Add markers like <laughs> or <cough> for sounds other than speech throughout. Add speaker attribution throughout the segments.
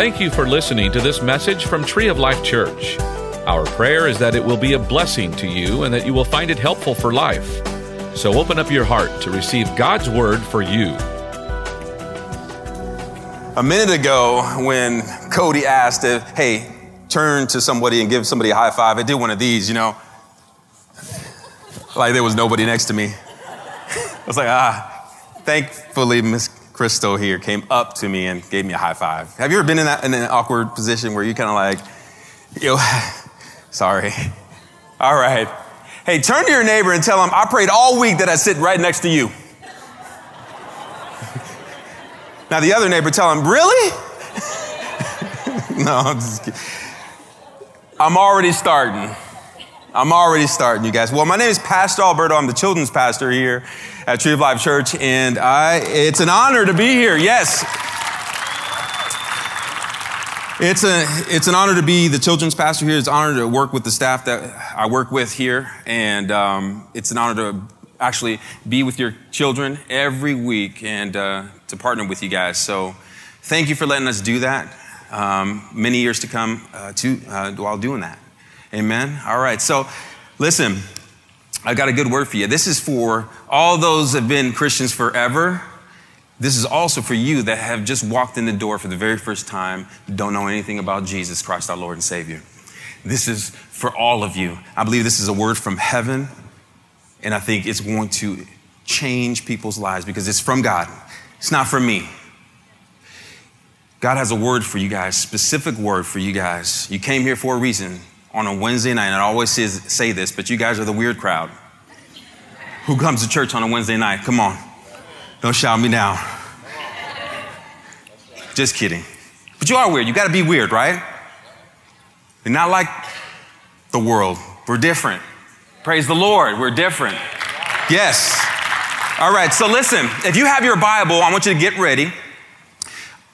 Speaker 1: Thank you for listening to this message from Tree of Life Church. Our prayer is that it will be a blessing to you and that you will find it helpful for life. So open up your heart to receive God's word for you.
Speaker 2: A minute ago, when Cody asked if, hey, turn to somebody and give somebody a high five, I did one of these, you know, like there was nobody next to me. <laughs> I was like, ah, thankfully, Miss Crystal here came up to me and gave me a high five. Have you ever been in that in an awkward position where you kind of like, yo, <laughs> sorry. <laughs> All right. Hey, turn to your neighbor and tell him I prayed all week that I sit right next to you. <laughs> now the other neighbor tell him, really? no, I'm just kidding. I'm already starting. I'm already starting, you guys. Well, my name is Pastor Alberto. I'm the children's pastor here at Tree of Life Church, and I, it's an honor to be here. Yes. It's, a, it's an honor to be the children's pastor here. It's an honor to work with the staff that I work with here. And um, it's an honor to actually be with your children every week and uh, to partner with you guys. So thank you for letting us do that um, many years to come uh, to, uh, while doing that. Amen. All right. So listen, I've got a good word for you. This is for all those that have been Christians forever. This is also for you that have just walked in the door for the very first time, don't know anything about Jesus Christ, our Lord and Savior. This is for all of you. I believe this is a word from heaven, and I think it's going to change people's lives because it's from God. It's not from me. God has a word for you guys, specific word for you guys. You came here for a reason on a Wednesday night, and I always say this, but you guys are the weird crowd. Who comes to church on a Wednesday night? Come on. Don't shout me down. Just kidding. But you are weird. You got to be weird, right? You're not like the world. We're different. Praise the Lord. We're different. Yes. All right. So listen, if you have your Bible, I want you to get ready.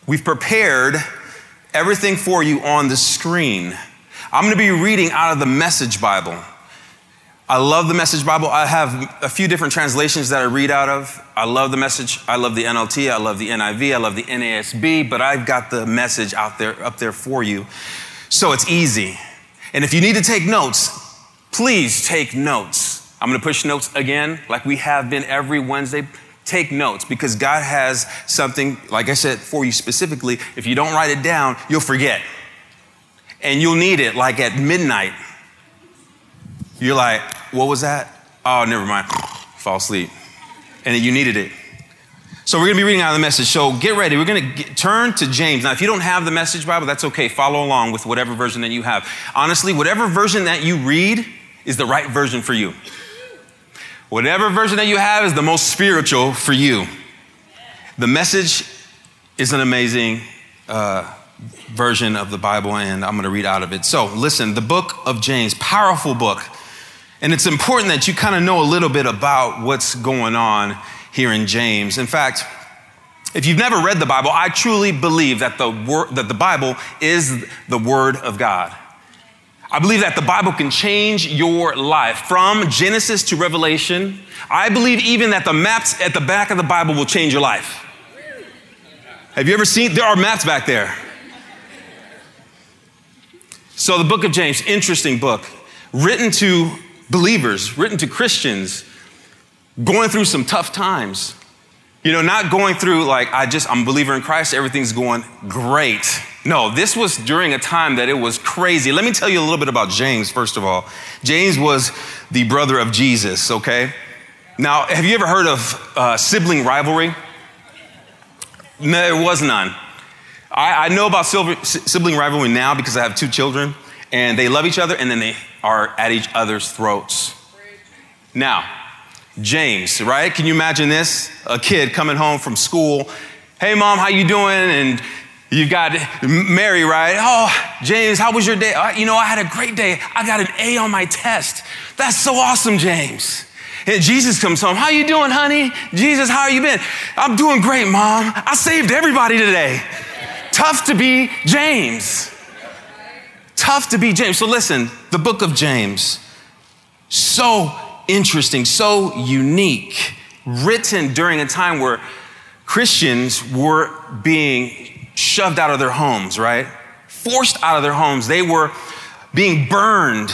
Speaker 2: We've prepared everything for you on the screen. I'm going to be reading out of the Message Bible. I love the Message Bible. I have a few different translations that I read out of. I love the message. I love the NLT. I love the NIV. I love the NASB, but I've got the message out there, up there for you. So it's easy. And if you need to take notes, please take notes. I'm going to push notes again, like we have been every Wednesday take notes because God has something, like I said, for you specifically. If you don't write it down, you'll forget. And you'll need it like at midnight. You're like, what was that? Oh, never mind. Fall asleep. And you needed it. So we're going to be reading out of the message. So get ready. We're going to get, turn to James. Now, if you don't have the message Bible, that's okay. Follow along with whatever version that you have. Honestly, whatever version that you read is the right version for you. Whatever version that you have is the most spiritual for you. The message is an amazing uh, version of the Bible, and I'm going to read out of it. So, listen, the book of James, powerful book. And it's important that you kind of know a little bit about what's going on here in James. In fact, if you've never read the Bible, I truly believe that the, wor- that the Bible is the Word of God. I believe that the Bible can change your life from Genesis to Revelation. I believe even that the maps at the back of the Bible will change your life. Have you ever seen? There are maps back there. So, the book of James, interesting book, written to believers, written to Christians, going through some tough times. You know, not going through like, I just, I'm a believer in Christ, everything's going great. No, this was during a time that it was crazy. Let me tell you a little bit about James, first of all. James was the brother of Jesus, okay? Now, have you ever heard of uh, sibling rivalry? No, there was none. I, I know about sibling rivalry now because I have two children, and they love each other, and then they are at each other's throats. Now, James, right? Can you imagine this? A kid coming home from school. Hey, mom, how you doing? And you've got Mary, right? Oh, James, how was your day? Uh, you know, I had a great day. I got an A on my test. That's so awesome, James. And Jesus comes home. How you doing, honey? Jesus, how you been? I'm doing great, mom. I saved everybody today. Tough to be James. Tough to be James. So listen, the book of James, so interesting, so unique, written during a time where Christians were being shoved out of their homes, right? Forced out of their homes. They were being burned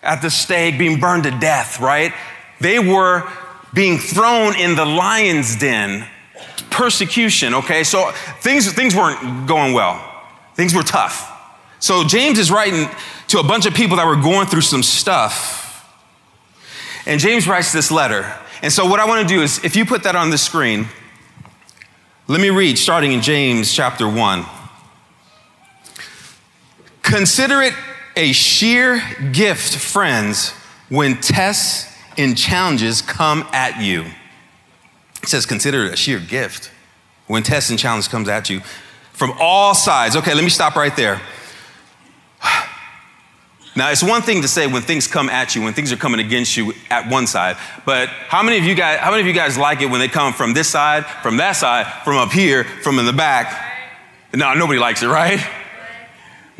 Speaker 2: at the stake, being burned to death, right? They were being thrown in the lion's den. Persecution, okay? So things, things weren't going well. Things were tough. So James is writing to a bunch of people that were going through some stuff. And James writes this letter. And so what I want to do is, if you put that on the screen, let me read starting in James chapter 1. Consider it a sheer gift, friends, when tests and challenges come at you. It says, consider it a sheer gift when tests and challenges comes at you from all sides. Okay, let me stop right there. <sighs> Now, it's one thing to say when things come at you, when things are coming against you at one side, but how many of you guys, how many of you guys like it when they come from this side, from that side, from up here, from in the back? No, nobody likes it, right?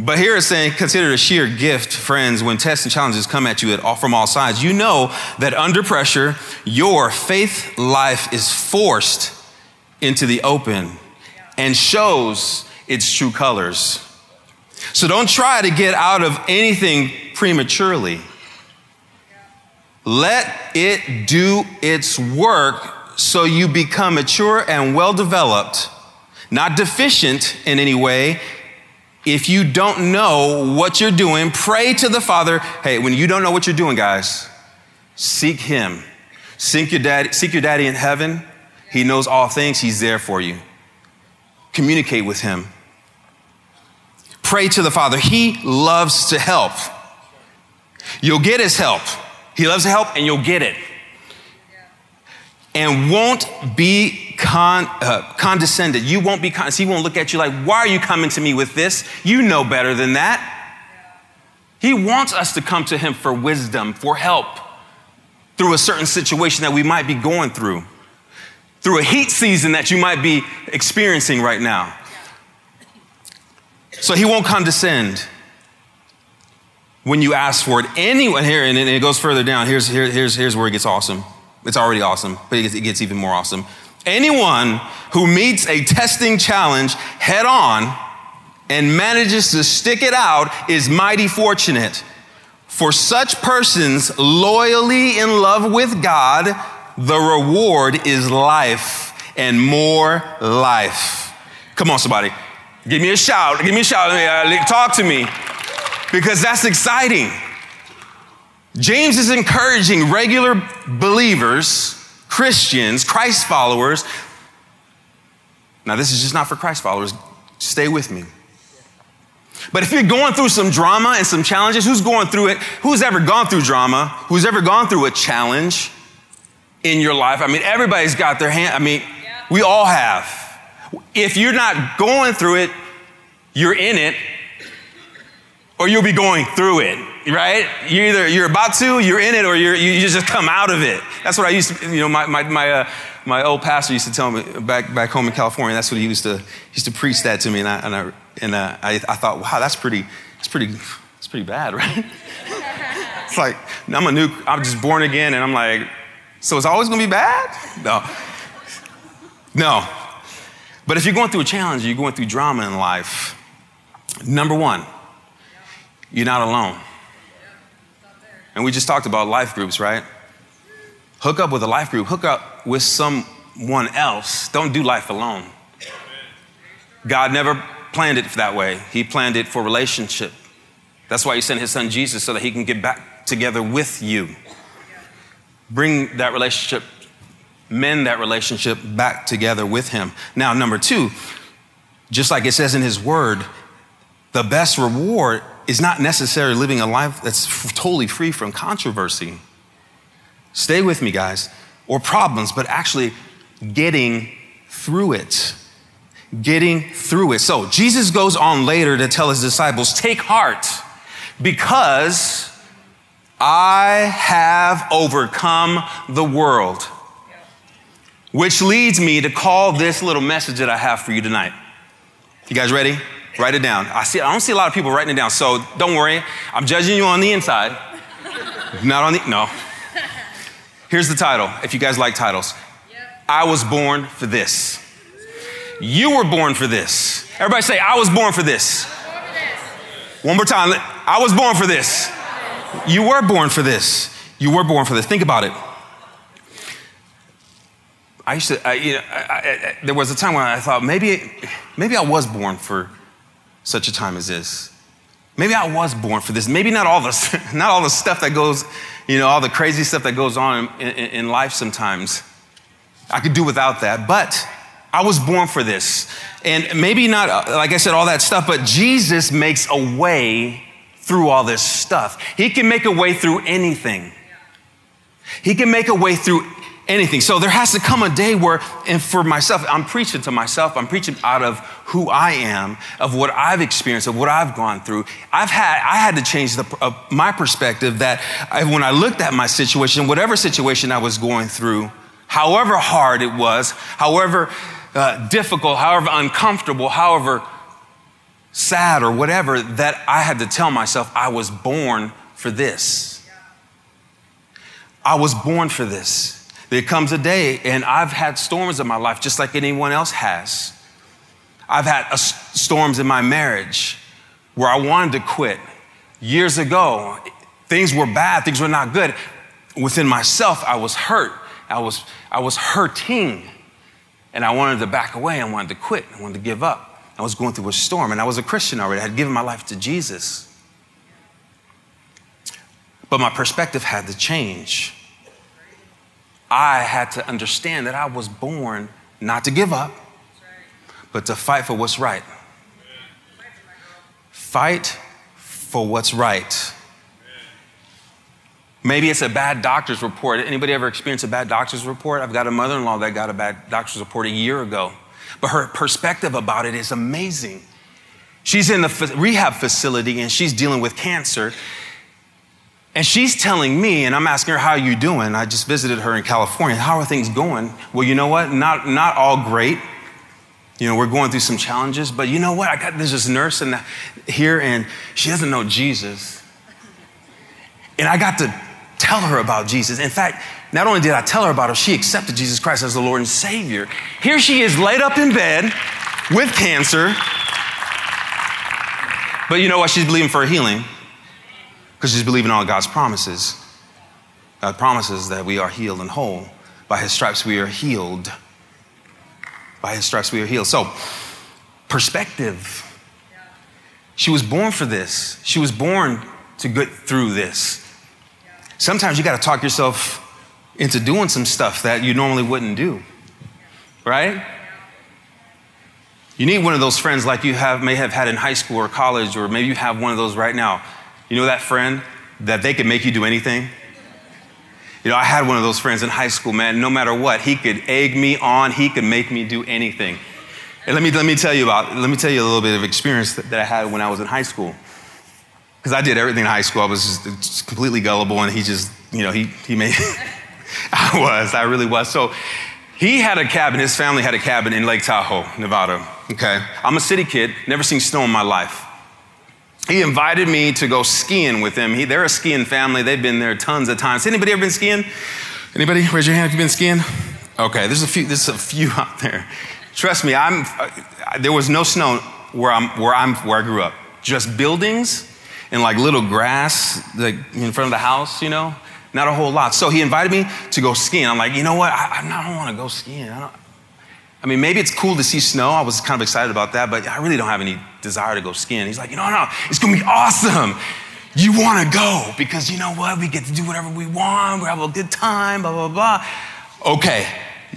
Speaker 2: But here it's saying, consider it a sheer gift, friends, when tests and challenges come at you at all, from all sides. You know that under pressure, your faith life is forced into the open and shows its true colors. So don't try to get out of anything prematurely. Let it do its work so you become mature and well developed, not deficient in any way. If you don't know what you're doing, pray to the Father. Hey, when you don't know what you're doing, guys, seek Him. Seek your daddy, seek your daddy in heaven. He knows all things, He's there for you. Communicate with Him pray to the Father. He loves to help. You'll get His help. He loves to help, and you'll get it. And won't be con, uh, condescended. You won't be, con- he won't look at you like, why are you coming to me with this? You know better than that. He wants us to come to him for wisdom, for help through a certain situation that we might be going through, through a heat season that you might be experiencing right now. So he won't condescend when you ask for it. Anyone here, and it goes further down. Here's, here, here's, here's where it gets awesome. It's already awesome, but it gets, it gets even more awesome. Anyone who meets a testing challenge head on and manages to stick it out is mighty fortunate. For such persons loyally in love with God, the reward is life and more life. Come on, somebody. Give me a shout. Give me a shout. Uh, talk to me. Because that's exciting. James is encouraging regular believers, Christians, Christ followers. Now, this is just not for Christ followers. Stay with me. But if you're going through some drama and some challenges, who's going through it? Who's ever gone through drama? Who's ever gone through a challenge in your life? I mean, everybody's got their hand. I mean, we all have. If you're not going through it, you're in it, or you'll be going through it, right? You're either you're about to, you're in it, or you're, you just come out of it. That's what I used to, you know, my, my, my, uh, my old pastor used to tell me back, back home in California, that's what he used to, he used to preach that to me. And I, and I, and, uh, I, I thought, wow, that's pretty, that's pretty, that's pretty bad, <laughs> right? it's like, I'm a new, I'm just born again, and I'm like, so it's always gonna be bad? No. No, but if you're going through a challenge, you're going through drama in life, number one, you're not alone. And we just talked about life groups, right? Hook up with a life group, hook up with someone else. Don't do life alone. God never planned it that way, He planned it for relationship. That's why He sent His Son Jesus so that He can get back together with you. Bring that relationship mend that relationship back together with Him. Now, number two, just like it says in His Word, the best reward is not necessarily living a life that's totally free from controversy. Stay with me, guys, or problems, but actually getting through it. Getting through it. So, Jesus goes on later to tell his disciples, Take heart, because I have overcome the world. Which leads me to call this little message that I have for you tonight. You guys ready? Write it down. I see I don't see a lot of people writing it down, so don't worry. I'm judging you on the inside. Not on the no. Here's the title, if you guys like titles. I was born for this. You were born for this. Everybody say, I was born for this. One more time. I was born for this. You were born for this. You were born for this. Think about it. I used to, I, you know, I, I, there was a time when I thought maybe, maybe I was born for such a time as this. Maybe I was born for this. Maybe not all the, <laughs> not all the stuff that goes, you know, all the crazy stuff that goes on in, in, in life sometimes. I could do without that, but I was born for this. And maybe not, uh, like I said, all that stuff, but Jesus makes a way through all this stuff. He can make a way through anything. He can make a way through anything. So there has to come a day where, and for myself, I'm preaching to myself, I'm preaching out of who I am, of what I've experienced, of what I've gone through. I've had, I had to change the, uh, my perspective that I, when I looked at my situation, whatever situation I was going through, however hard it was, however uh, difficult, however uncomfortable, however sad or whatever, that I had to tell myself I was born for this. I was born for this. There comes a day, and I've had storms in my life just like anyone else has. I've had a, storms in my marriage where I wanted to quit. Years ago, things were bad, things were not good. Within myself, I was hurt. I was, I was hurting. And I wanted to back away. I wanted to quit. I wanted to give up. I was going through a storm, and I was a Christian already. I had given my life to Jesus. But my perspective had to change. I had to understand that I was born not to give up, but to fight for what's right. Fight for what's right. Maybe it's a bad doctor's report. Anybody ever experienced a bad doctor's report? I've got a mother-in-law that got a bad doctor's report a year ago. But her perspective about it is amazing. She's in the rehab facility and she's dealing with cancer. And she's telling me, and I'm asking her, How are you doing? I just visited her in California. How are things going? Well, you know what? Not, not all great. You know, we're going through some challenges, but you know what? I got this nurse in here, and she doesn't know Jesus. And I got to tell her about Jesus. In fact, not only did I tell her about it, she accepted Jesus Christ as the Lord and Savior. Here she is laid up in bed with cancer. But you know what? She's believing for healing because she's believing all God's promises. God promises that we are healed and whole. By his stripes we are healed. By his stripes we are healed. So, perspective. She was born for this. She was born to get through this. Sometimes you got to talk yourself into doing some stuff that you normally wouldn't do. Right? You need one of those friends like you have may have had in high school or college or maybe you have one of those right now you know that friend that they could make you do anything? You know, I had one of those friends in high school, man. No matter what, he could egg me on, he could make me do anything. And let me, let me tell you about, let me tell you a little bit of experience that, that I had when I was in high school. Because I did everything in high school. I was just, just completely gullible, and he just, you know, he, he made, <laughs> I was, I really was. So he had a cabin, his family had a cabin in Lake Tahoe, Nevada. Okay. I'm a city kid, never seen snow in my life he invited me to go skiing with him. He, they're a skiing family. They've been there tons of times. Anybody ever been skiing? Anybody? Raise your hand if you've been skiing. Okay, there's a few. There's a few <laughs> out there. Trust me, I'm. Uh, there was no snow where I'm. Where I'm. Where I grew up. Just buildings and like little grass like in front of the house. You know, not a whole lot. So he invited me to go skiing. I'm like, you know what? I, I don't want to go skiing. I don't. I mean, maybe it's cool to see snow. I was kind of excited about that, but I really don't have any desire to go skiing. He's like, you know, no, it's gonna be awesome. You wanna go because you know what? We get to do whatever we want. We have a good time, blah, blah, blah. Okay,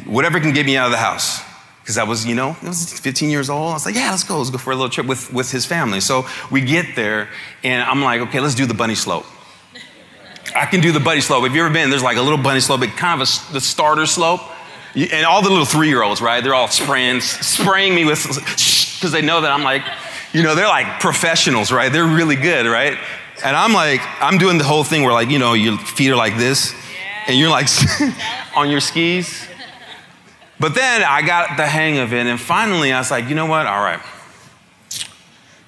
Speaker 2: whatever can get me out of the house. Because I was, you know, I was 15 years old. I was like, yeah, let's go. Let's go for a little trip with, with his family. So we get there, and I'm like, okay, let's do the bunny slope. I can do the bunny slope. Have you ever been? There's like a little bunny slope, but kind of a, the starter slope. And all the little three year olds, right? They're all spraying, spraying me with, because they know that I'm like, you know, they're like professionals, right? They're really good, right? And I'm like, I'm doing the whole thing where, like, you know, your feet are like this, and you're like <laughs> on your skis. But then I got the hang of it, and finally I was like, you know what? All right,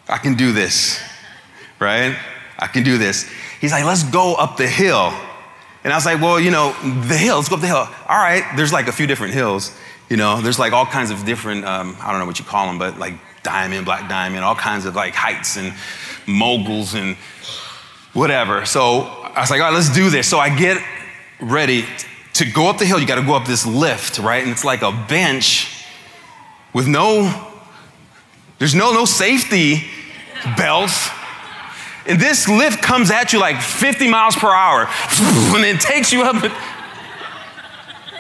Speaker 2: I can do this, right? I can do this. He's like, let's go up the hill. And I was like, well, you know, the hill, let's go up the hill. All right, there's like a few different hills. You know, there's like all kinds of different, um, I don't know what you call them, but like diamond, black diamond, all kinds of like heights and moguls and whatever. So I was like, all right, let's do this. So I get ready to go up the hill. You got to go up this lift, right? And it's like a bench with no, there's no, no safety belts. And this lift comes at you like 50 miles per hour <laughs> and it takes you up.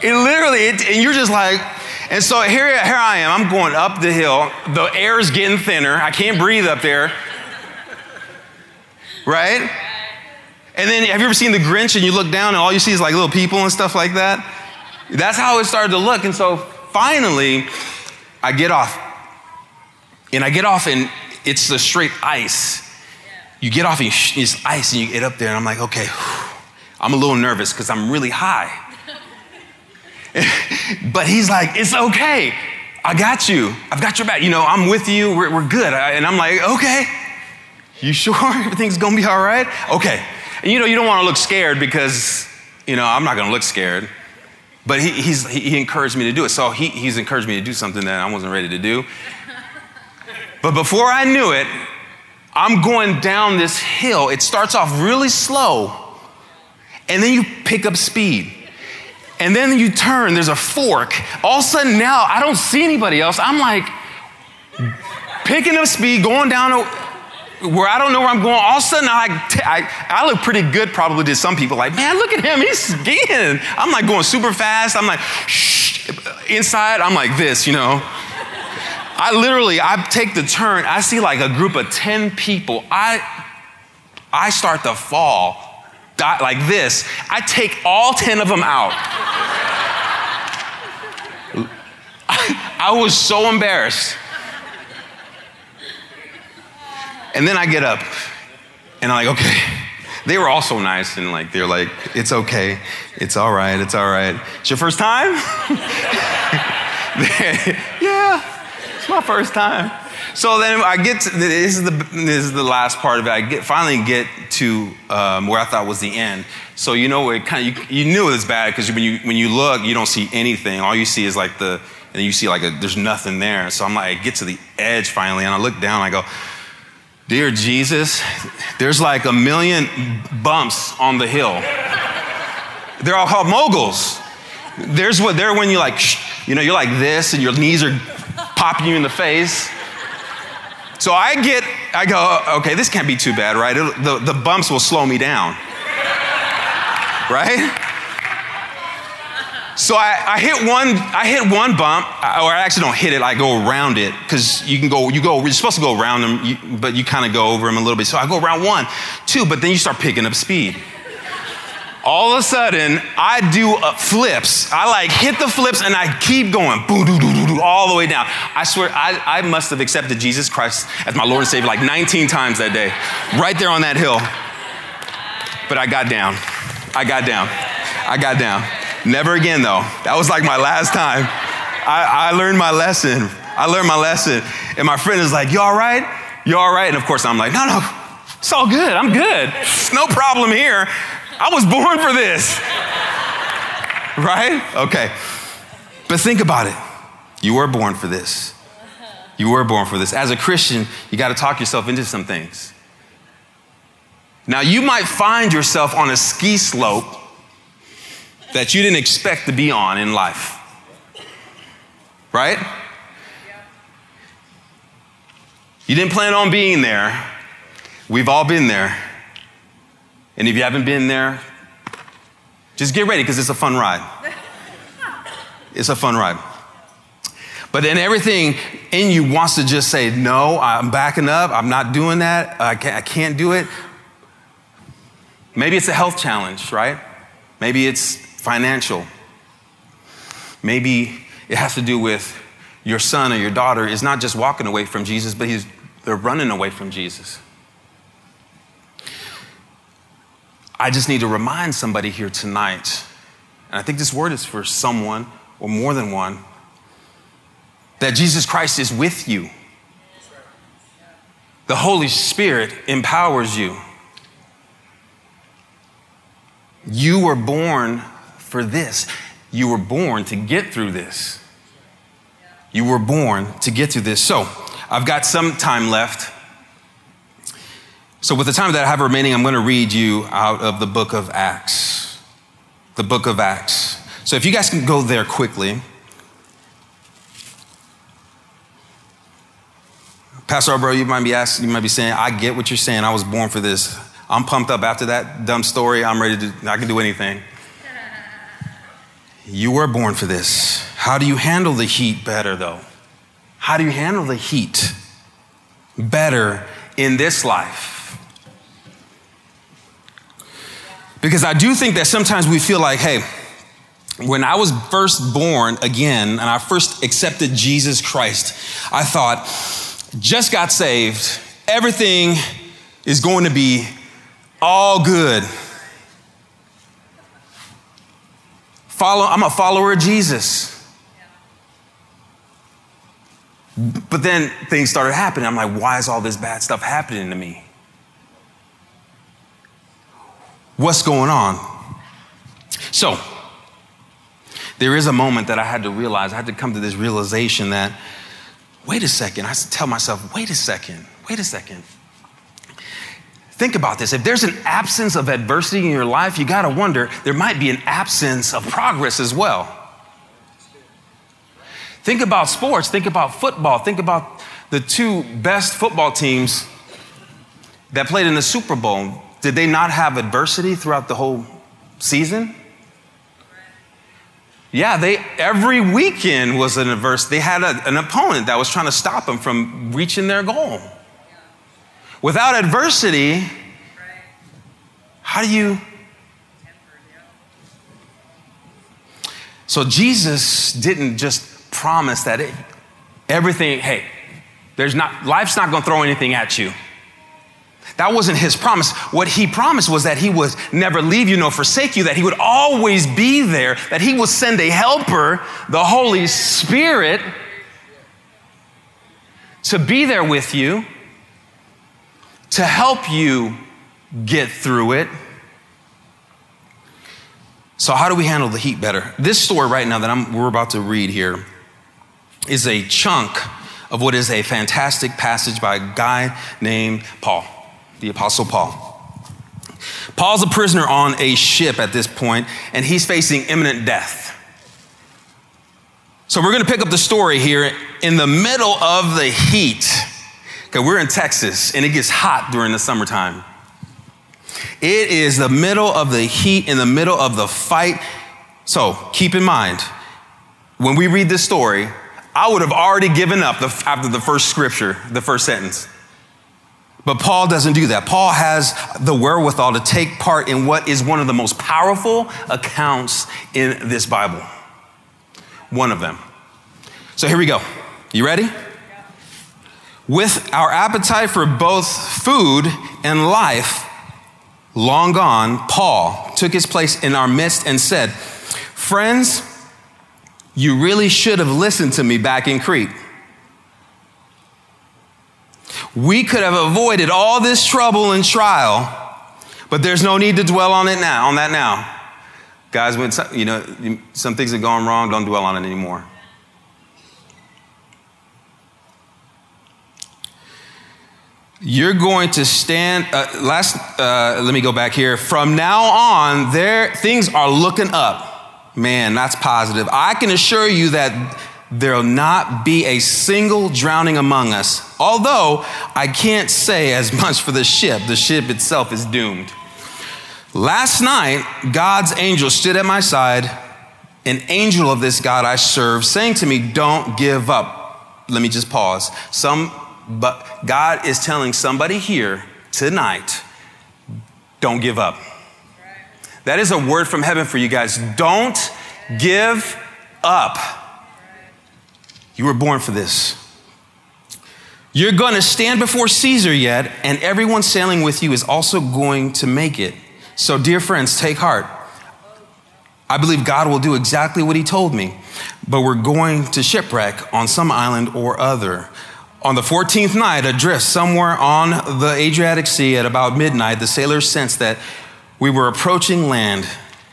Speaker 2: It literally, it, and you're just like, and so here, here I am. I'm going up the hill. The air is getting thinner. I can't breathe up there. Right? And then, have you ever seen The Grinch and you look down and all you see is like little people and stuff like that? That's how it started to look. And so finally, I get off. And I get off, and it's the straight ice. You get off, and it's ice, and you get up there, and I'm like, okay, I'm a little nervous because I'm really high. <laughs> but he's like, it's okay. I got you. I've got your back. You know, I'm with you. We're, we're good. and I'm like, okay. You sure <laughs> everything's gonna be all right? Okay. And you know, you don't wanna look scared because, you know, I'm not gonna look scared. But he, he encouraged me to do it. So he, he's encouraged me to do something that I wasn't ready to do. But before I knew it, I'm going down this hill. It starts off really slow, and then you pick up speed. And then you turn, there's a fork. All of a sudden now, I don't see anybody else. I'm like picking up speed, going down where I don't know where I'm going. All of a sudden, I, I, I look pretty good probably to some people. Like, man, look at him, he's skiing. I'm like going super fast. I'm like, shh. Inside, I'm like this, you know. I literally, I take the turn. I see like a group of 10 people. I, I start to fall like this. I take all 10 of them out. I was so embarrassed. And then I get up and I'm like, okay. They were also nice and like, they're like, it's okay. It's all right. It's all right. It's your first time? <laughs> my first time. So then I get to, this is the, this is the last part of it. I get, finally get to um, where I thought was the end. So you know, it kind of, you, you knew it was bad because when you, when you look, you don't see anything. All you see is like the, and you see like a, there's nothing there. So I'm like, I get to the edge finally and I look down I go, Dear Jesus, there's like a million bumps on the hill. They're all called moguls. There's what they're when you like, you know, you're like this and your knees are popping you in the face. So I get, I go, okay, this can't be too bad, right? the, the bumps will slow me down, right? So I, I, hit one, I hit one bump, or I actually don't hit it. I go around it because you can go, you go, you're supposed to go around them, you, but you kind of go over them a little bit. So I go around one, two, but then you start picking up speed all of a sudden I do uh, flips. I like hit the flips and I keep going, boo doo doo doo all the way down. I swear I, I must have accepted Jesus Christ as my Lord and Savior like 19 times that day, right there on that hill. But I got down. I got down. I got down. Never again though. That was like my last time. I, I learned my lesson. I learned my lesson. And my friend is like, You all right? You all right? And of course I'm like, No, no, it's all good. I'm good. No problem here. I was born for this. <laughs> Right? Okay. But think about it. You were born for this. You were born for this. As a Christian, you got to talk yourself into some things. Now, you might find yourself on a ski slope that you didn't expect to be on in life. Right? You didn't plan on being there. We've all been there. And if you haven't been there, just get ready because it's a fun ride. It's a fun ride. But then everything in you wants to just say, no, I'm backing up. I'm not doing that. I can't, I can't do it. Maybe it's a health challenge, right? Maybe it's financial. Maybe it has to do with your son or your daughter is not just walking away from Jesus, but he's, they're running away from Jesus. I just need to remind somebody here tonight, and I think this word is for someone or more than one, that Jesus Christ is with you. The Holy Spirit empowers you. You were born for this. You were born to get through this. You were born to get through this. So, I've got some time left. So, with the time that I have remaining, I'm going to read you out of the book of Acts. The book of Acts. So, if you guys can go there quickly. Pastor bro, you might be asking, you might be saying, I get what you're saying. I was born for this. I'm pumped up after that dumb story. I'm ready to, I can do anything. <laughs> You were born for this. How do you handle the heat better, though? How do you handle the heat better in this life? Because I do think that sometimes we feel like, hey, when I was first born again and I first accepted Jesus Christ, I thought, just got saved, everything is going to be all good. Follow, I'm a follower of Jesus. But then things started happening. I'm like, why is all this bad stuff happening to me? What's going on? So, there is a moment that I had to realize, I had to come to this realization that, wait a second. I tell myself, wait a second, wait a second. Think about this. If there's an absence of adversity in your life, you got to wonder there might be an absence of progress as well. Think about sports, think about football, think about the two best football teams that played in the Super Bowl. Did they not have adversity throughout the whole season? Yeah, they every weekend was an adverse. They had a, an opponent that was trying to stop them from reaching their goal. Without adversity, how do you? So Jesus didn't just promise that it, everything, hey, there's not, life's not gonna throw anything at you. That wasn't his promise. What he promised was that he would never leave you nor forsake you, that he would always be there, that he would send a helper, the Holy Spirit, to be there with you to help you get through it. So, how do we handle the heat better? This story right now that I'm, we're about to read here is a chunk of what is a fantastic passage by a guy named Paul, the Apostle Paul. Paul's a prisoner on a ship at this point, and he's facing imminent death. So, we're going to pick up the story here in the middle of the heat. Okay, we're in Texas and it gets hot during the summertime. It is the middle of the heat, in the middle of the fight. So keep in mind, when we read this story, I would have already given up the, after the first scripture, the first sentence. But Paul doesn't do that. Paul has the wherewithal to take part in what is one of the most powerful accounts in this Bible. One of them. So here we go. You ready? with our appetite for both food and life long gone, Paul took his place in our midst and said, Friends, you really should have listened to me back in Crete. We could have avoided all this trouble and trial, but there's no need to dwell on it now, on that now. Guys, when you know some things have gone wrong, don't dwell on it anymore. You're going to stand. Uh, last, uh, let me go back here. From now on, there things are looking up. Man, that's positive. I can assure you that there'll not be a single drowning among us. Although I can't say as <laughs> much for the ship. The ship itself is doomed. Last night, God's angel stood at my side, an angel of this God I serve, saying to me, Don't give up. Let me just pause. Some but God is telling somebody here tonight don't give up. That is a word from heaven for you guys. Don't give up. You were born for this. You're going to stand before Caesar yet, and everyone sailing with you is also going to make it. So, dear friends, take heart. I believe God will do exactly what He told me, but we're going to shipwreck on some island or other. On the 14th night, adrift somewhere on the Adriatic Sea at about midnight, the sailors sensed that we were approaching land.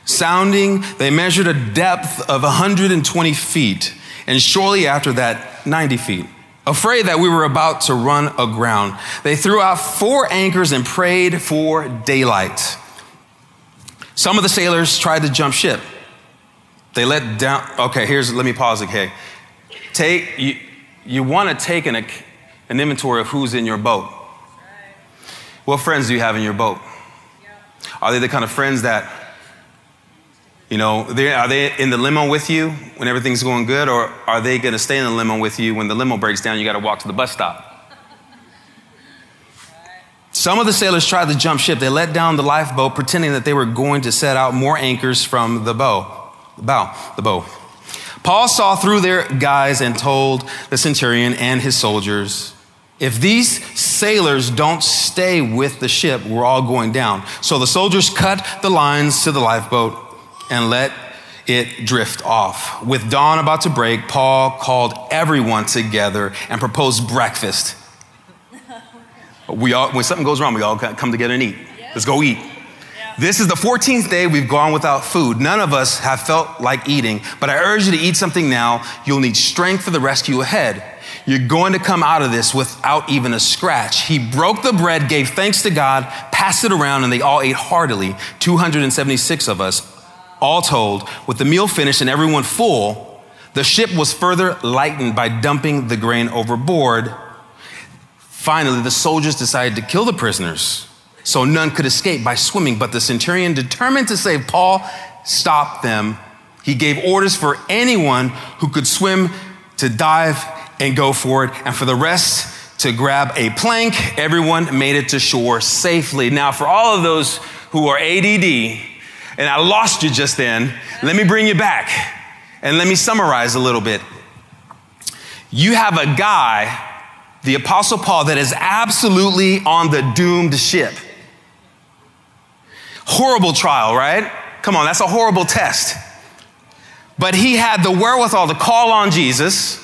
Speaker 2: Sounding, they measured a depth of 120 feet and shortly after that, 90 feet. Afraid that we were about to run aground, they threw out four anchors and prayed for daylight. Some of the sailors tried to jump ship. They let down, okay, here's, let me pause, okay. Take, you, you want to take an, an inventory of who's in your boat. What friends do you have in your boat? Are they the kind of friends that, you know, are they in the limo with you when everything's going good, or are they going to stay in the limo with you when the limo breaks down? You got to walk to the bus stop. Some of the sailors tried to jump ship. They let down the lifeboat, pretending that they were going to set out more anchors from the bow, the bow, the bow. Paul saw through their guise and told the centurion and his soldiers, if these sailors don't stay with the ship, we're all going down. So the soldiers cut the lines to the lifeboat and let it drift off. With dawn about to break, Paul called everyone together and proposed breakfast. <laughs> We all, when something goes wrong, we all come together and eat. Let's go eat. This is the 14th day we've gone without food. None of us have felt like eating, but I urge you to eat something now. You'll need strength for the rescue ahead. You're going to come out of this without even a scratch. He broke the bread, gave thanks to God, passed it around, and they all ate heartily. 276 of us, all told. With the meal finished and everyone full, the ship was further lightened by dumping the grain overboard Finally, the soldiers decided to kill the prisoners so none could escape by swimming. But the centurion, determined to save Paul, stopped them. He gave orders for anyone who could swim to dive and go for it, and for the rest to grab a plank. Everyone made it to shore safely. Now, for all of those who are ADD, and I lost you just then, let me bring you back and let me summarize a little bit. You have a guy the Apostle Paul that is absolutely on the doomed ship. Horrible trial, right? Come on, that's a horrible test. But he had the wherewithal to call on Jesus,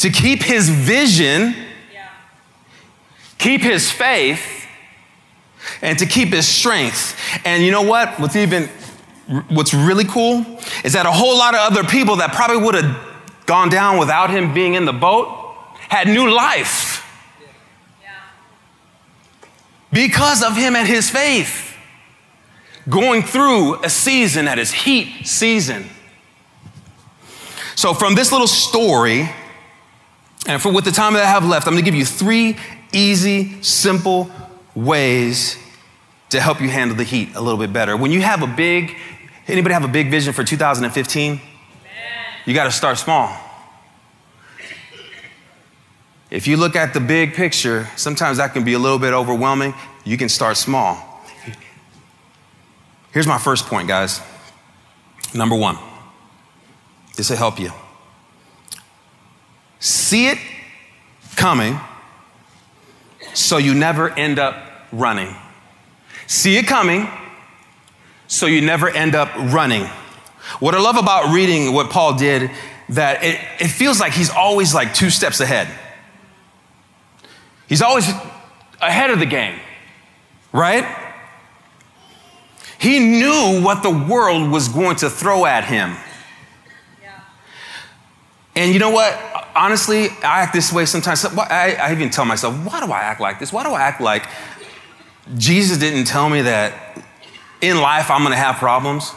Speaker 2: to keep his vision, keep his faith, and to keep his strength. And you know what? What's even what's really cool is that a whole lot of other people that probably would have gone down without him being in the boat had new life because of him and his faith. Going through a season that is heat season. So, from this little story, and for with the time that I have left, I'm gonna give you three easy, simple ways to help you handle the heat a little bit better. When you have a big, anybody have a big vision for 2015? You gotta start small. If you look at the big picture, sometimes that can be a little bit overwhelming. You can start small. Here's my first point, guys. Number one, this will help you. See it coming so you never end up running. See it coming so you never end up running. What I love about reading what Paul did, that it, it feels like he's always like two steps ahead. He's always ahead of the game, right? He knew what the world was going to throw at him. Yeah. And you know what? Honestly, I act this way sometimes. I, I even tell myself, why do I act like this? Why do I act like Jesus didn't tell me that in life I'm going to have problems?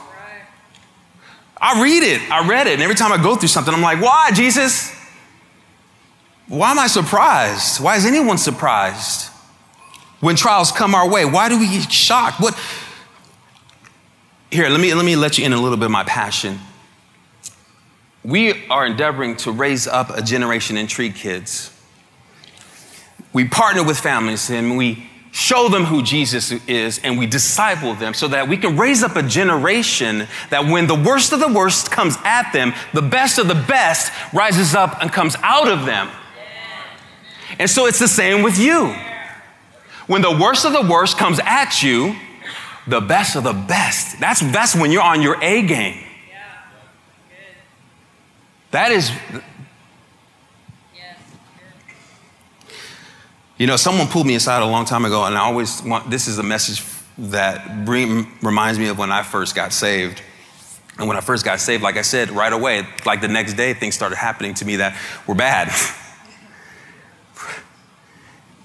Speaker 2: I read it. I read it. And every time I go through something, I'm like, why, Jesus? Why am I surprised? Why is anyone surprised when trials come our way? Why do we get shocked? What? Here, let me, let me let you in a little bit of my passion. We are endeavoring to raise up a generation and treat kids. We partner with families and we show them who Jesus is and we disciple them so that we can raise up a generation that when the worst of the worst comes at them, the best of the best rises up and comes out of them. And so it's the same with you. When the worst of the worst comes at you, the best of the best. That's, that's when you're on your A game. That is. You know, someone pulled me aside a long time ago, and I always want this is a message that bring, reminds me of when I first got saved. And when I first got saved, like I said, right away, like the next day, things started happening to me that were bad. <laughs>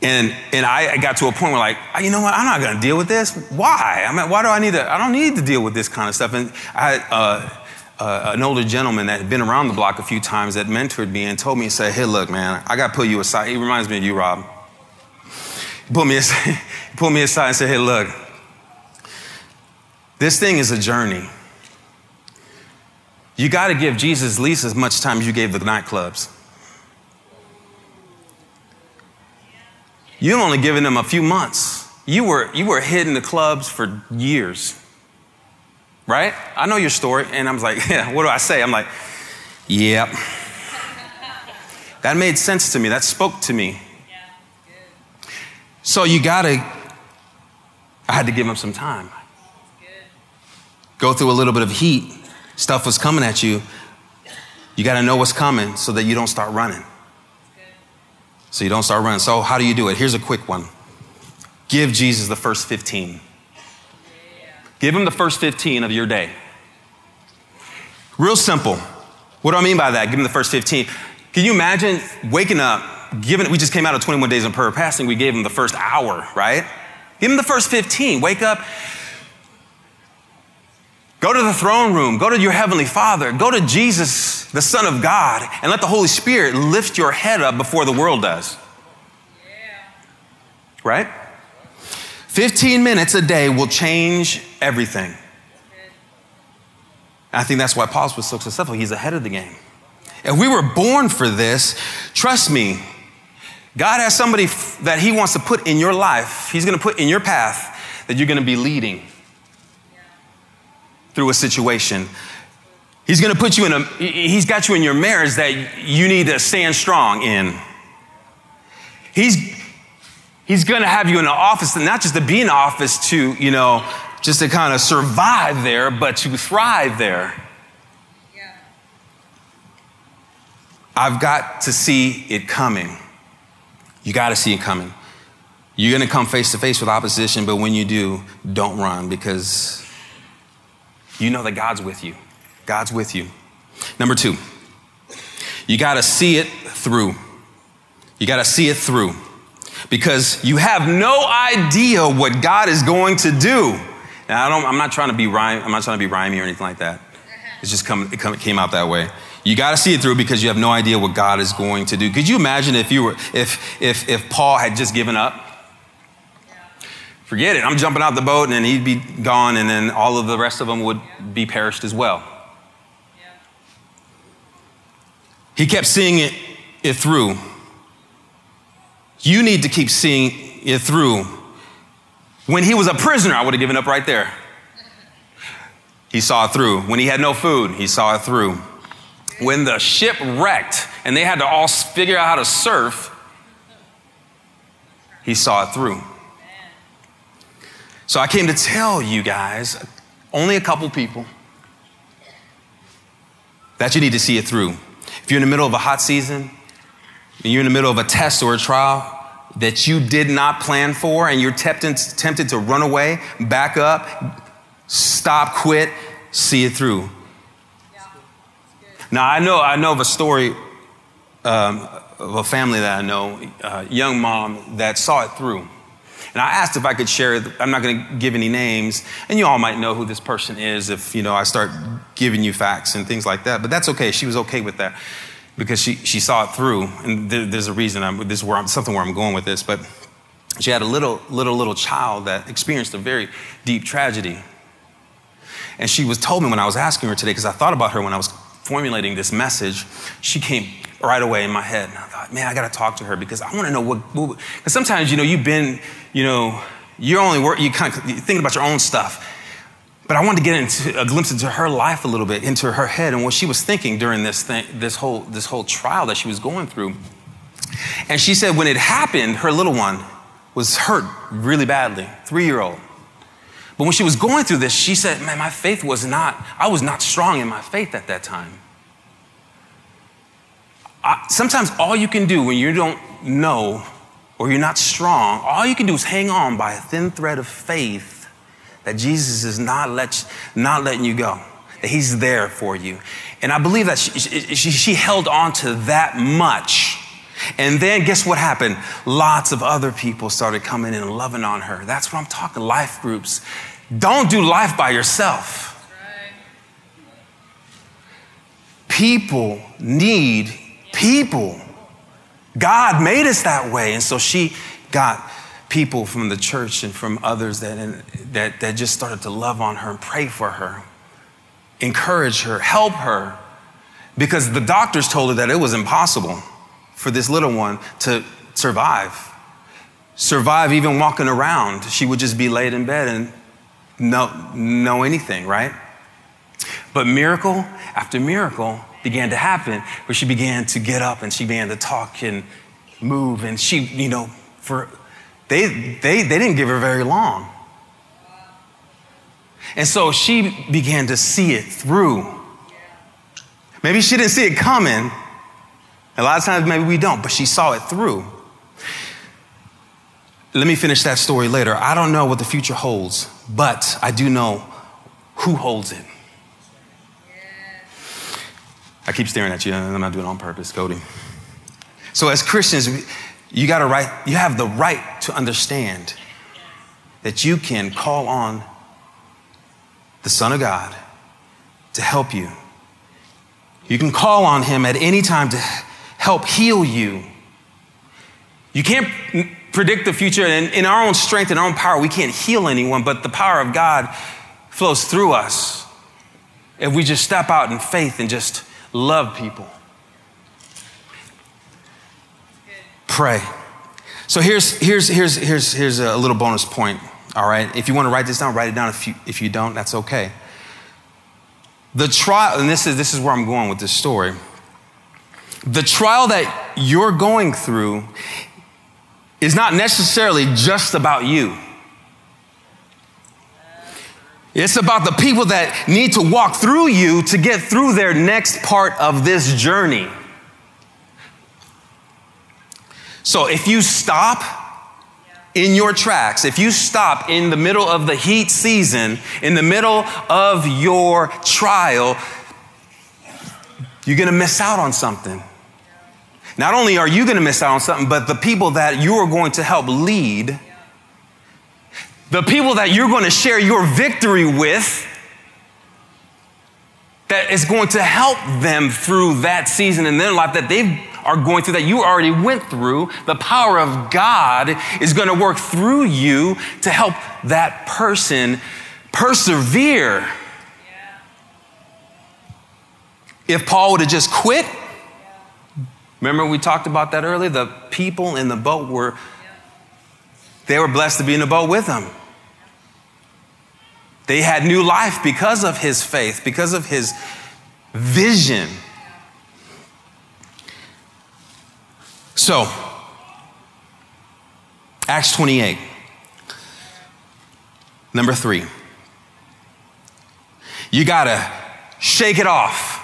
Speaker 2: and and I got to a point where like, you know what, I'm not gonna deal with this. Why? I mean, why do I need to? I don't need to deal with this kind of stuff. And I uh, uh, an older gentleman that had been around the block a few times that mentored me and told me, and said, hey, look, man, I gotta pull you aside. He reminds me of you, Rob. Pulled me aside, <laughs> pulled me aside and said, hey, look, this thing is a journey. You got to give Jesus at least as much time as you gave the nightclubs. You've only given them a few months. You were, you were hitting the clubs for years. Right? I know your story. And I was like, <laughs> yeah, what do I say? I'm like, yep. that made sense to me. That spoke to me. So you got to, I had to give him some time. Go through a little bit of heat stuff was coming at you, you got to know what's coming so that you don't start running. So you don't start running. So, how do you do it? Here's a quick one give Jesus the first 15. Give him the first 15 of your day. Real simple. What do I mean by that? Give him the first 15. Can you imagine waking up, given we just came out of 21 days of prayer fasting, we gave him the first hour, right? Give him the first 15. Wake up, Go to the throne room. Go to your Heavenly Father. Go to Jesus, the Son of God, and let the Holy Spirit lift your head up before the world does. Right? 15 minutes a day will change everything. I think that's why Paul was so successful. He's ahead of the game. If we were born for this, trust me, God has somebody that He wants to put in your life, He's going to put in your path that you're going to be leading through a situation. He's going to put you in a, he's got you in your marriage that you need to stand strong in. He's, he's going to have you in an office, and not just to be in office to, you know, just to kind of survive there, but to thrive there. Yeah. I've got to see it coming. You got to see it coming. You're going to come face to face with opposition, but when you do, don't run because you know that God's with you. God's with you. Number two, you got to see it through. You got to see it through because you have no idea what God is going to do. Now, I don't, I'm not trying to be rhyme, I'm not trying to be rhymey or anything like that. It's just come, it, it came out that way. You got to see it through because you have no idea what God is going to do. Could you imagine if you were, if, if, if Paul had just given up? forget it. I'm jumping out the boat and then he'd be gone and then all of the rest of them would be perished as well. He kept seeing it, it through. You need to keep seeing it through. When he was a prisoner, I would have given up right there. He saw it through. When he had no food, he saw it through. When the ship wrecked and they had to all figure out how to surf, he saw it through. So I came to tell you guys, only a couple people, that you need to see it through. If you're in the middle of a hot season, and you're in the middle of a test or a trial that you did not plan for, and you're tempted, tempted to run away, back up, stop, quit, see it through. Now I know I know of a story um, of a family that I know, a young mom that saw it through. And I asked if I could share, I'm not going to give any names, and you all might know who this person is if, you know, I start giving you facts and things like that. But that's okay. She was okay with that because she, she saw it through. And there, there's a reason, I'm, this is where I'm, something where I'm going with this. But she had a little, little, little child that experienced a very deep tragedy. And she was told me when I was asking her today, because I thought about her when I was formulating this message, she came right away in my head. And I thought, man, I got to talk to her because I want to know what, because sometimes, you know, you've been, you know, you're only work, you kind of thinking about your own stuff. But I wanted to get into a glimpse into her life a little bit, into her head and what she was thinking during this thing, this whole, this whole trial that she was going through. And she said when it happened, her little one was hurt really badly, three year old. But when she was going through this, she said, Man, my faith was not, I was not strong in my faith at that time. I, sometimes all you can do when you don't know or you're not strong, all you can do is hang on by a thin thread of faith that Jesus is not, let, not letting you go, that He's there for you. And I believe that she, she, she held on to that much. And then guess what happened? Lots of other people started coming in and loving on her. That's what I'm talking life groups. Don't do life by yourself. People need people. God made us that way. And so she got people from the church and from others that, that, that just started to love on her and pray for her, encourage her, help her. Because the doctors told her that it was impossible for this little one to survive. Survive even walking around. She would just be laid in bed and know, know anything, right? But miracle after miracle began to happen where she began to get up and she began to talk and move. And she, you know, for they, they, they didn't give her very long. And so she began to see it through. Maybe she didn't see it coming. A lot of times, maybe we don't, but she saw it through. Let me finish that story later. I don't know what the future holds, but I do know who holds it. I keep staring at you. And I'm not doing it on purpose, Cody. So, as Christians, you got a right, you have the right to understand that you can call on the Son of God to help you. You can call on him at any time to help heal you. You can't predict the future, and in our own strength and our own power, we can't heal anyone, but the power of God flows through us if we just step out in faith and just love people. Pray. So here's, here's, here's, here's, here's a little bonus point, all right? If you want to write this down, write it down. If you, if you don't, that's okay. The trial, and this is, this is where I'm going with this story. The trial that you're going through is not necessarily just about you. It's about the people that need to walk through you to get through their next part of this journey. So if you stop in your tracks, if you stop in the middle of the heat season, in the middle of your trial, you're gonna miss out on something. Not only are you gonna miss out on something, but the people that you are going to help lead, the people that you're gonna share your victory with, that is going to help them through that season in their life that they've are going through, that you already went through, the power of God is going to work through you to help that person persevere. If Paul would have just quit, remember we talked about that earlier? The people in the boat were, they were blessed to be in the boat with him. They had new life because of his faith, because of his vision. So, Acts 28. Number three. You gotta shake it off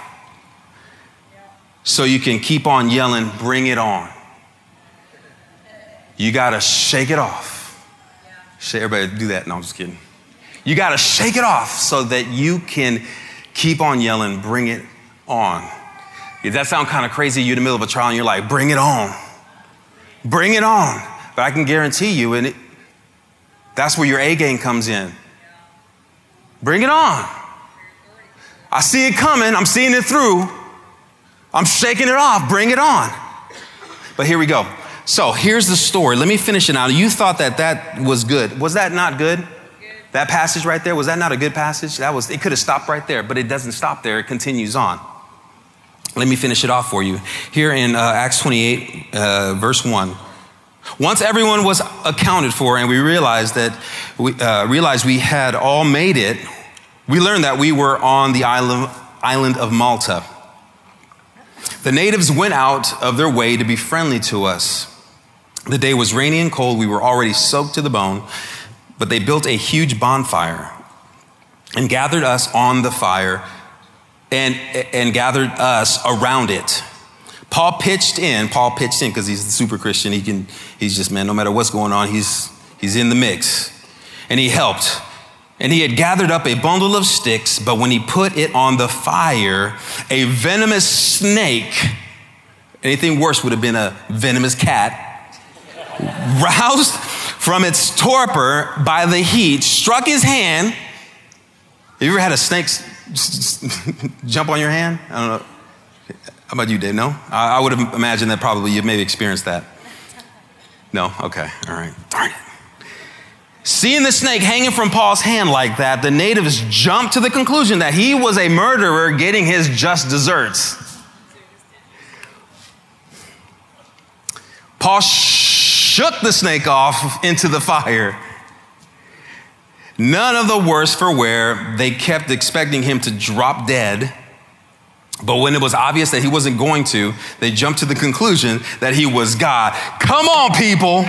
Speaker 2: so you can keep on yelling, bring it on. You gotta shake it off. Everybody do that. No, I'm just kidding. You gotta shake it off so that you can keep on yelling, bring it on. If that sound kind of crazy, you're in the middle of a trial and you're like, bring it on. Bring it on. But I can guarantee you, and it, that's where your A game comes in. Bring it on. I see it coming. I'm seeing it through. I'm shaking it off. Bring it on. But here we go. So here's the story. Let me finish it out. You thought that that was good. Was that not good? good? That passage right there, was that not a good passage? That was, it could have stopped right there, but it doesn't stop there. It continues on. Let me finish it off for you. Here in uh, Acts 28, uh, verse 1. Once everyone was accounted for and we realized that we uh, realized we had all made it, we learned that we were on the island, island of Malta. The natives went out of their way to be friendly to us. The day was rainy and cold. We were already soaked to the bone, but they built a huge bonfire and gathered us on the fire and, and gathered us around it. Paul pitched in, Paul pitched in because he's the super Christian. He can, he's just, man, no matter what's going on, he's, he's in the mix. And he helped. And he had gathered up a bundle of sticks, but when he put it on the fire, a venomous snake, anything worse would have been a venomous cat, roused from its torpor by the heat, struck his hand. Have you ever had a snake <laughs> jump on your hand? I don't know. How about you, Dave? No? I, I would have imagined that probably you've maybe experienced that. No? Okay. All right. Darn it. Seeing the snake hanging from Paul's hand like that, the natives jumped to the conclusion that he was a murderer getting his just desserts. Paul shook the snake off into the fire. None of the worse for wear. They kept expecting him to drop dead. But when it was obvious that he wasn't going to, they jumped to the conclusion that he was God. Come on, people.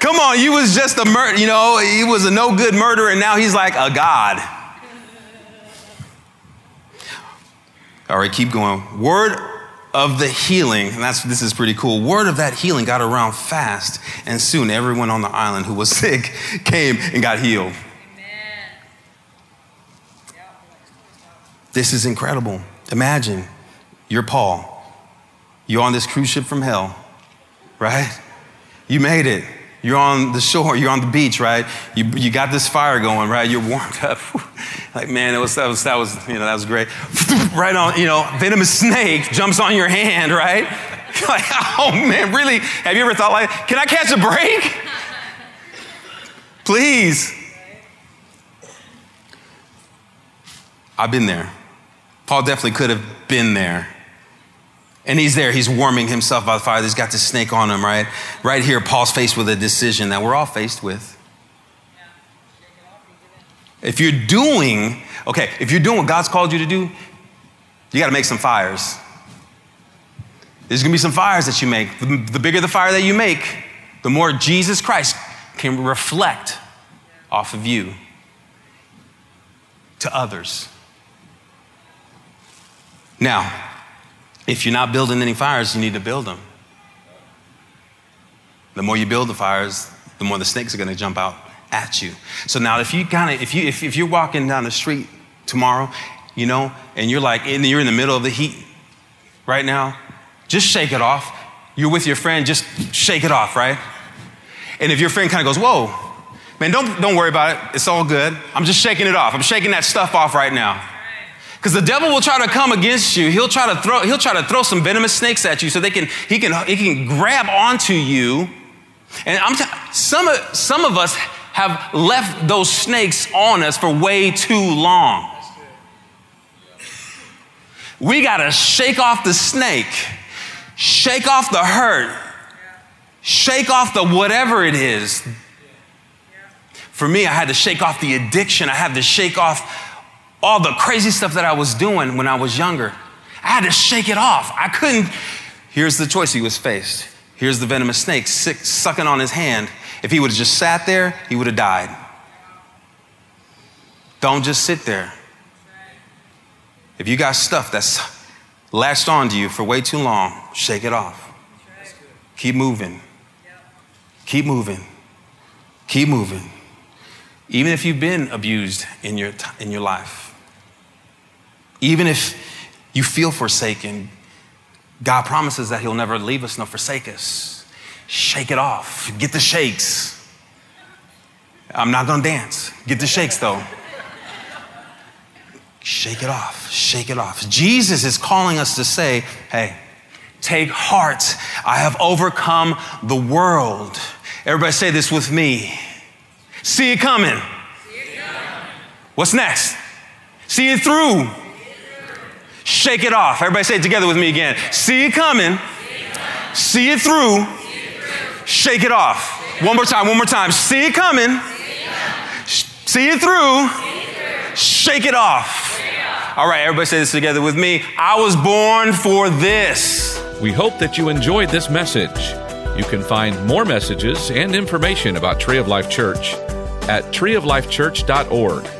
Speaker 2: Come on, he was just a murder, you know, he was a no good murderer, and now he's like a God. All right, keep going. Word of the healing, and that's this is pretty cool. Word of that healing got around fast, and soon everyone on the island who was <laughs> sick came and got healed. This is incredible. Imagine you're Paul. You're on this cruise ship from hell, right? You made it. You're on the shore, you're on the beach, right? You, you got this fire going, right? You're warmed up. <laughs> like, man, it was, that, was, that, was, you know, that was great. <laughs> right on, you know, venomous snake jumps on your hand, right? You're <laughs> like, oh man, really? Have you ever thought like, can I catch a break? Please. I've been there. Paul definitely could have been there. And he's there, he's warming himself by the fire. He's got this snake on him, right? Right here, Paul's faced with a decision that we're all faced with. If you're doing, okay, if you're doing what God's called you to do, you got to make some fires. There's going to be some fires that you make. The, bigger the fire that you make, the more Jesus Christ can reflect off of you to others. Now, if you're not building any fires, you need to build them. The more you build the fires, the more the snakes are going to jump out at you. So now, if you kind of, if you if, if you're walking down the street tomorrow, you know, and you're like, and you're in the middle of the heat right now, just shake it off. You're with your friend, just shake it off, right? And if your friend kind of goes, "Whoa, man, don't don't worry about it. It's all good. I'm just shaking it off. I'm shaking that stuff off right now." Because the devil will try to come against you. He'll try to throw, he'll try to throw some venomous snakes at you so they can, he can, he can grab onto you. And I'm t- some, of, some of us have left those snakes on us for way too long. We got to shake off the snake, shake off the hurt, shake off the whatever it is. For me, I had to shake off the addiction. I had to shake off all the crazy stuff that I was doing when I was younger. I had to shake it off. I couldn't. Here's the choice he was faced. Here's the venomous snake sick, sucking on his hand. If he would have just sat there, he would have died. Don't just sit there. If you got stuff that's latched onto you for way too long, shake it off. Keep moving. Keep moving. Keep moving. Even if you've been abused in your, in your life, even if you feel forsaken, God promises that He'll never leave us nor forsake us. Shake it off. Get the shakes. I'm not gonna dance. Get the shakes though. Shake it off. Shake it off. Jesus is calling us to say, hey, take heart. I have overcome the world. Everybody say this with me. See it coming. See it coming. What's next? See it through. Shake it off. Everybody say it together with me again. See it coming. See it through. Shake it off. One more time, one more time. See it coming. See it through. Shake it off. All right, everybody say this together with me. I was born for this.
Speaker 1: We hope that you enjoyed this message. You can find more messages and information about Tree of Life Church at treeoflifechurch.org.